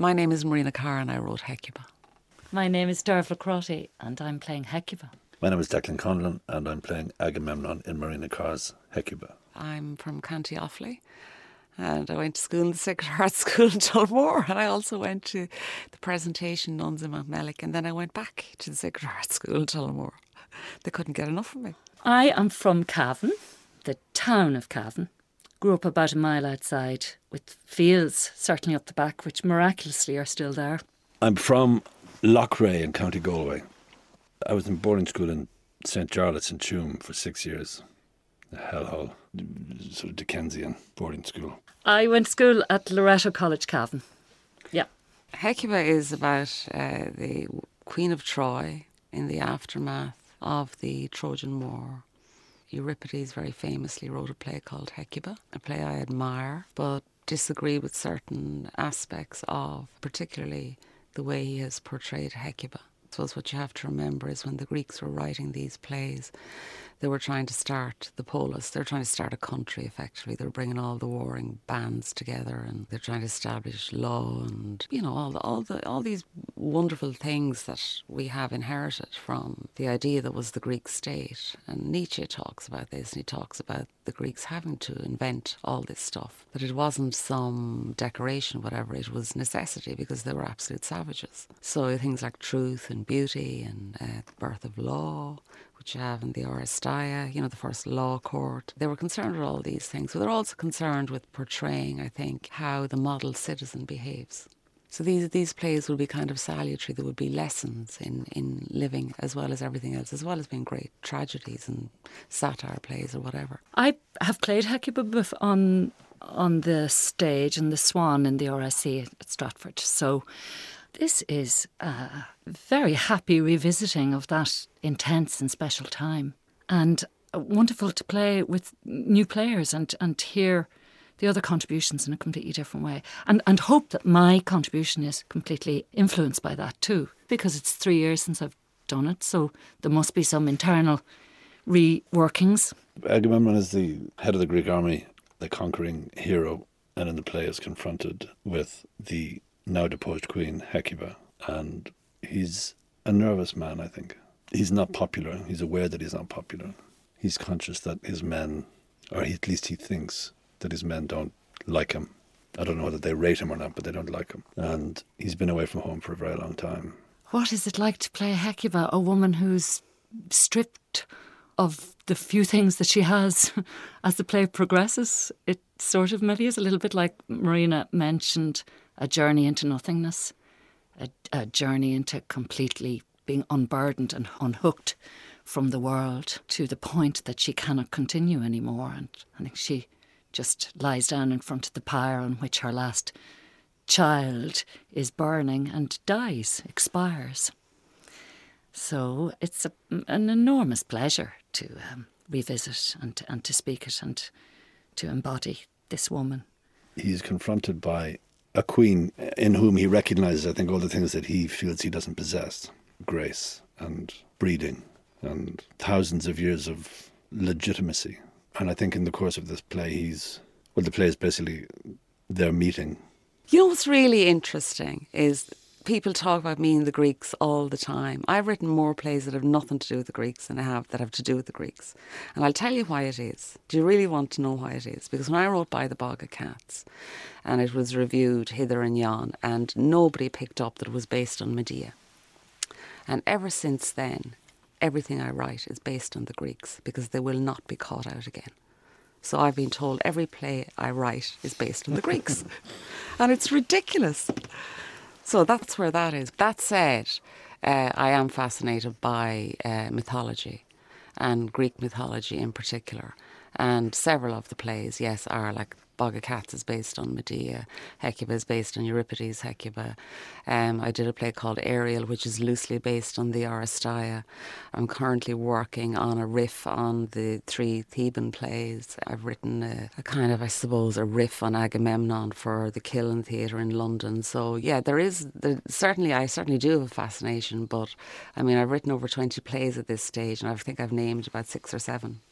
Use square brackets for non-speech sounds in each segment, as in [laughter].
My name is Marina Carr and I wrote Hecuba. My name is Dervla Crotty and I'm playing Hecuba. My name is Declan Conlon and I'm playing Agamemnon in Marina Carr's Hecuba. I'm from County Offaly and I went to school in the Sacred Heart [laughs] School in Tullamore and I also went to the presentation nuns in Mountmellick and then I went back to the Sacred Heart [laughs] School in Tullamore. They couldn't get enough of me. I am from Cavan, the town of Cavan. Grew up about a mile outside with fields certainly up the back, which miraculously are still there. I'm from Loughrea in County Galway. I was in boarding school in St. Jarlath's in Tuam for six years. A hellhole, sort of Dickensian boarding school. I went to school at Loreto College, Cavan. Yeah. Hecuba is about uh, the Queen of Troy in the aftermath of the Trojan War. Euripides very famously wrote a play called Hecuba, a play I admire, but disagree with certain aspects of, particularly the way he has portrayed Hecuba. Suppose what you have to remember is when the Greeks were writing these plays, they were trying to start the polis. They're trying to start a country, effectively. They're bringing all the warring bands together, and they're trying to establish law and you know all the, all the all these wonderful things that we have inherited from the idea that was the Greek state. And Nietzsche talks about this, and he talks about the Greeks having to invent all this stuff. That it wasn't some decoration, whatever. It was necessity because they were absolute savages. So things like truth and beauty and uh, the birth of law which you have in the Oresteia, you know, the first law court. They were concerned with all these things. So they're also concerned with portraying, I think, how the model citizen behaves. So these these plays would be kind of salutary. There would be lessons in, in living as well as everything else, as well as being great tragedies and satire plays or whatever. I have played Hecuba on on the stage in the Swan in the RSC at Stratford. So this is a very happy revisiting of that intense and special time. And uh, wonderful to play with new players and, and hear the other contributions in a completely different way. And, and hope that my contribution is completely influenced by that too, because it's three years since I've done it. So there must be some internal reworkings. Agamemnon is the head of the Greek army, the conquering hero, and in the play is confronted with the now deposed queen, Hecuba, and he's a nervous man, I think. He's not popular. He's aware that he's not popular. He's conscious that his men, or at least he thinks that his men don't like him. I don't know whether they rate him or not, but they don't like him. And he's been away from home for a very long time. What is it like to play Hecuba, a woman who's stripped of the few things that she has [laughs] as the play progresses? It sort of maybe is a little bit like Marina mentioned a journey into nothingness, a, a journey into completely being unburdened and unhooked from the world to the point that she cannot continue anymore. And I think she just lies down in front of the pyre on which her last child is burning and dies, expires. So it's a, an enormous pleasure to um, revisit and, and to speak it and to embody this woman. He's confronted by a queen in whom he recognizes, I think, all the things that he feels he doesn't possess grace and breeding and thousands of years of legitimacy. And I think in the course of this play, he's, well, the play is basically their meeting. You know what's really interesting is people talk about me and the Greeks all the time. I've written more plays that have nothing to do with the Greeks than I have that have to do with the Greeks. And I'll tell you why it is. Do you really want to know why it is? Because when I wrote By the Bog of Cats, and it was reviewed hither and yon, and nobody picked up that it was based on Medea. And ever since then, everything I write is based on the Greeks because they will not be caught out again. So I've been told every play I write is based on the Greeks. [laughs] and it's ridiculous. So that's where that is. That said, uh, I am fascinated by uh, mythology and Greek mythology in particular. And several of the plays, yes, are like Bog of Cats is based on Medea. Hecuba is based on Euripides' Hecuba. Um, I did a play called Ariel, which is loosely based on the Oresteia. I'm currently working on a riff on the three Theban plays. I've written a, a kind of, I suppose, a riff on Agamemnon for the Kiln Theatre in London. So yeah, there is there, certainly I certainly do have a fascination, but I mean I've written over 20 plays at this stage, and I think I've named about six or seven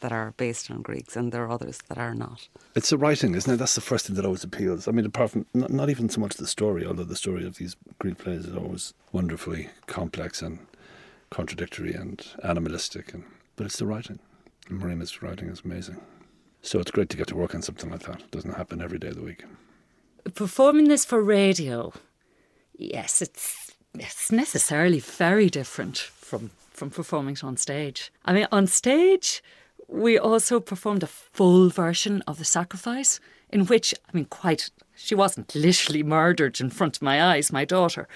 that are based on Greeks, and there are others that are not. It's the writing, isn't it? That's the first thing that always appeals. I mean, apart from not, not even so much the story, although the story of these Greek plays is always wonderfully complex and contradictory and animalistic, and but it's the writing. Marina's writing is amazing. So it's great to get to work on something like that. It doesn't happen every day of the week. Performing this for radio, yes, it's it's necessarily very different from from performing it on stage. I mean, on stage, we also performed a full version of the sacrifice, in which I mean, quite she wasn't literally murdered in front of my eyes, my daughter,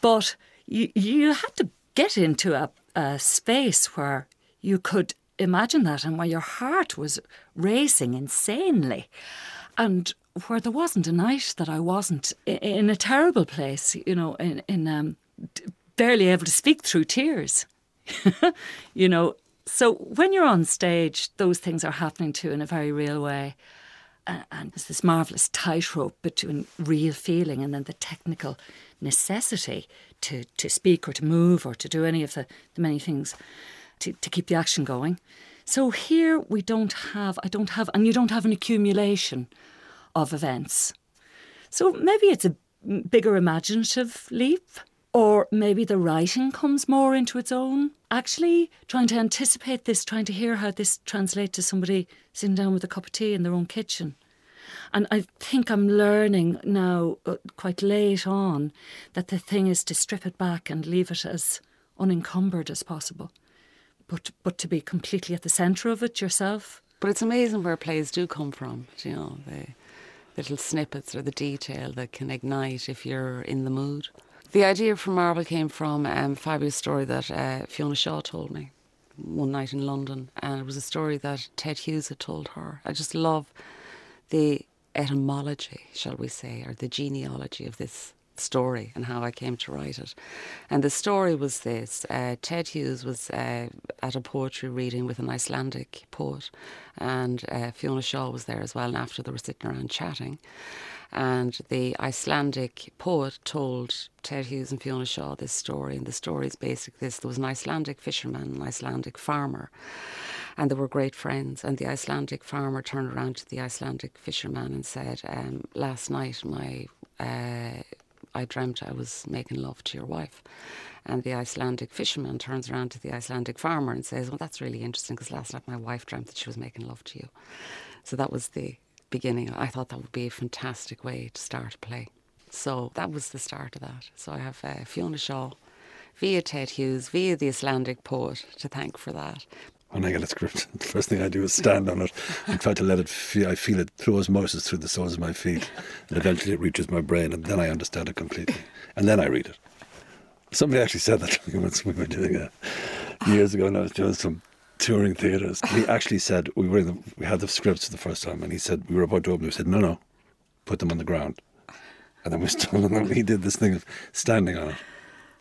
but you you had to get into a, a space where you could imagine that and where your heart was racing insanely and where there wasn't a night that I wasn't in a terrible place, you know, in, in um, barely able to speak through tears, [laughs] you know. So when you're on stage, those things are happening to you in a very real way. And, there's this marvellous tightrope between real feeling and then the technical necessity to, to speak or to move or to do any of the, the many things to, to keep the action going. So here we don't have, I don't have, and you don't have an accumulation of events. So maybe it's a bigger imaginative leap, or maybe the writing comes more into its own. Actually, trying to anticipate this, trying to hear how this translates to somebody sitting down with a cup of tea in their own kitchen. And I think I'm learning now, uh, quite late on, that the thing is to strip it back and leave it as unencumbered as possible but but to be completely at the centre of it yourself. But it's amazing where plays do come from. You know, the little snippets or the detail that can ignite if you're in the mood. The idea for Marble came from um, a fabulous story that uh, Fiona Shaw told me one night in London, and it was a story that Ted Hughes had told her. I just love the etymology, shall we say, or the genealogy of this story and how I came to write it. And the story was this uh, Ted Hughes was uh, at a poetry reading with an Icelandic poet, and uh, Fiona Shaw was there as well. And after they were sitting around chatting, and the Icelandic poet told Ted Hughes and Fiona Shaw this story. And the story is basically this there was an Icelandic fisherman, an Icelandic farmer, and they were great friends. And the Icelandic farmer turned around to the Icelandic fisherman and said, um, Last night, my uh, I dreamt I was making love to your wife. And the Icelandic fisherman turns around to the Icelandic farmer and says, Well, that's really interesting because last night my wife dreamt that she was making love to you. So that was the beginning. I thought that would be a fantastic way to start a play. So that was the start of that. So I have uh, Fiona Shaw via Ted Hughes, via the Icelandic poet to thank for that when I get a script, [laughs] the first thing I do is stand on it and try to let it feel, I feel it through osmosis through the soles of my feet. And eventually it reaches my brain and then I understand it completely. And then I read it. Somebody actually said that to me once we were doing it years ago and I was doing some touring theatres. He actually said, we were in the, we had the scripts for the first time and he said, we were about to open He said, no, no, put them on the ground. And then we on them. He did this thing of standing on it.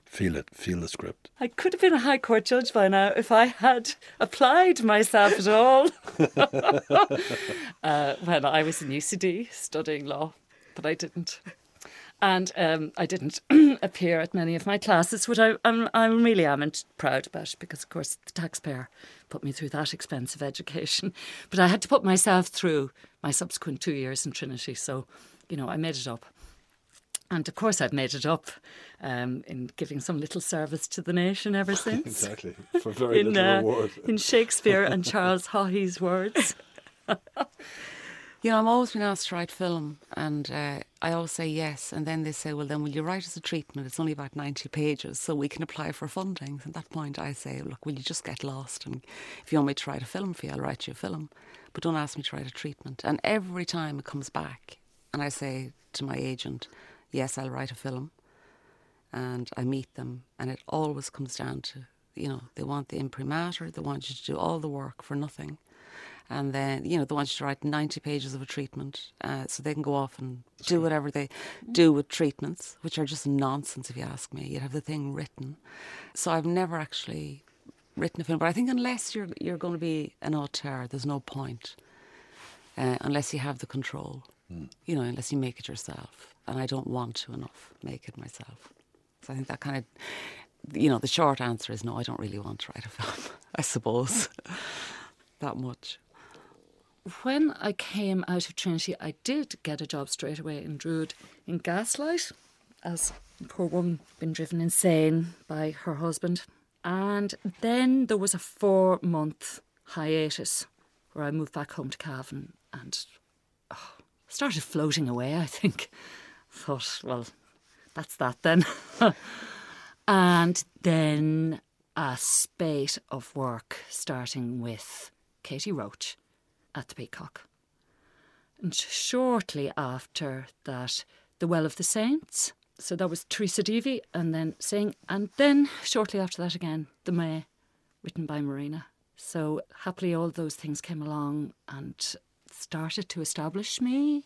Feel it, feel the script. I could have been a High Court judge by now if I had applied myself at all [laughs] uh, when I was in UCD studying law, but I didn't. And um, I didn't [clears throat] appear at many of my classes, which I, I'm, I really am proud about because, of course, the taxpayer put me through that expensive education. [laughs] But I had to put myself through my subsequent two years in Trinity, so, you know, I made it up. And of course, I've made it up um, in giving some little service to the nation ever [laughs] since. exactly, for very [laughs] in, little uh, reward. in Shakespeare and Charles Haughey's words. You know, I'm always being asked to write film, and uh, I always say yes. And then they say, well, then will you write as a treatment? It's only about 90 pages, so we can apply for funding. At that point, I say, look, will you just get lost? And if you want me to write a film for you, I'll write you a film. But don't ask me to write a treatment. And every time it comes back, and I say to my agent, yes, I'll write a film. And I meet them, and it always comes down to, you know, they want the imprimatur, they want you to do all the work for nothing. And then, you know, they want you to write 90 pages of a treatment uh, so they can go off and do whatever they do with treatments, which are just nonsense if you ask me. You'd have the thing written. So I've never actually written a film, but I think unless you're, you're going to be an auteur, there's no point. Uh, unless you have the control, mm. you know, unless you make it yourself and I don't want to enough make it myself. So I think that kind of, you know, the short answer is no, I don't really want to write a film, [laughs] I suppose. [laughs] that much. When I came out of Trinity, I did get a job straight away in Druid in Gaslight, as poor woman been driven insane by her husband. And then there was a four month hiatus where I moved back home to Cavan and oh, started floating away, I think. Thought, well, that's that then. [laughs] and then a spate of work starting with Katie Roche at the Peacock. And shortly after that, The Well of the Saints. So that was Teresa Deevy and then Synge. And then shortly after that again, The Mai, written by Marina. So happily all those things came along and started to establish me.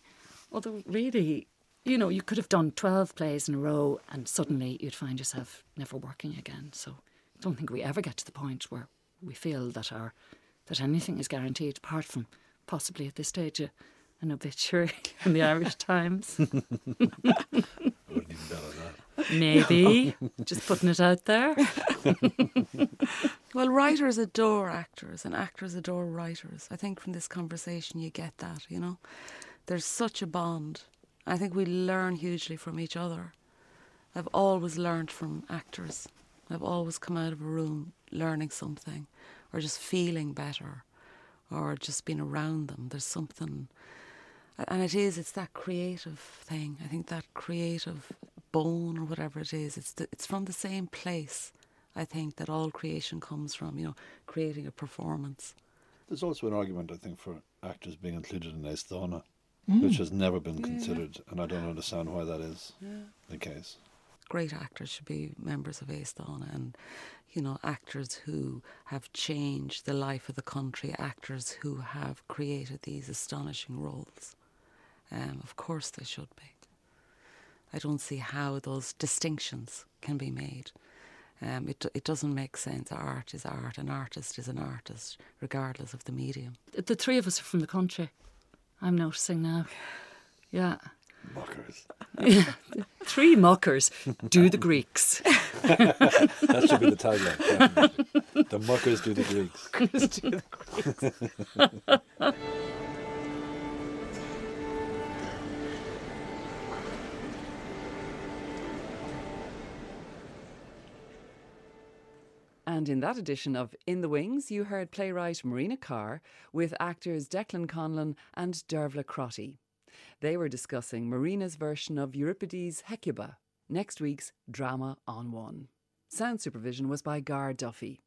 Although really, you know, you could have done 12 plays in a row and suddenly you'd find yourself never working again. So I don't think we ever get to the point where we feel that our that anything is guaranteed apart from possibly at this stage a, an obituary in the Irish Times. [laughs] Wouldn't even bet on that. Maybe. [laughs] Just putting it out there. Well, writers adore actors and actors adore writers. I think from this conversation you get that, you know. There's such a bond. I think we learn hugely from each other. I've always learned from actors. I've always come out of a room learning something or just feeling better or just being around them. There's something, and it is, it's that creative thing. I think that creative bone or whatever it is, it's, the, it's from the same place, I think, that all creation comes from, you know, creating a performance. There's also an argument, I think, for actors being included in Aosdána, mm. which has never been Yeah. considered, and I don't understand why that is Yeah. the case. Great actors should be members of Aosdána and you know actors who have changed the life of the country actors who have created these astonishing roles um, of course they should be I don't see how those distinctions can be made um, it, it doesn't make sense art is art an artist is an artist regardless of the medium The three of us are from the country. I'm noticing now. Yeah. Mockers. [laughs] Three muckers do the Greeks. [laughs] That should be the tagline. definitely. [laughs] the muckers do the Greeks. And in that edition of In the Wings, you heard playwright Marina Carr with actors Declan Conlon and Dervla Crotty. They were discussing Marina's version of Euripides' Hecuba, next week's Drama on One. Sound supervision was by Gar Duffy.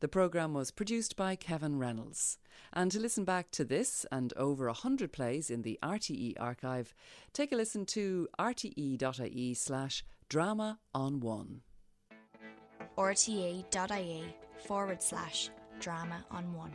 The programme was produced by Kevin Reynolds. And to listen back to this and over a hundred plays in the RTE archive, take a listen to rte.ie slash drama on one. rte.ie forward slash drama on one.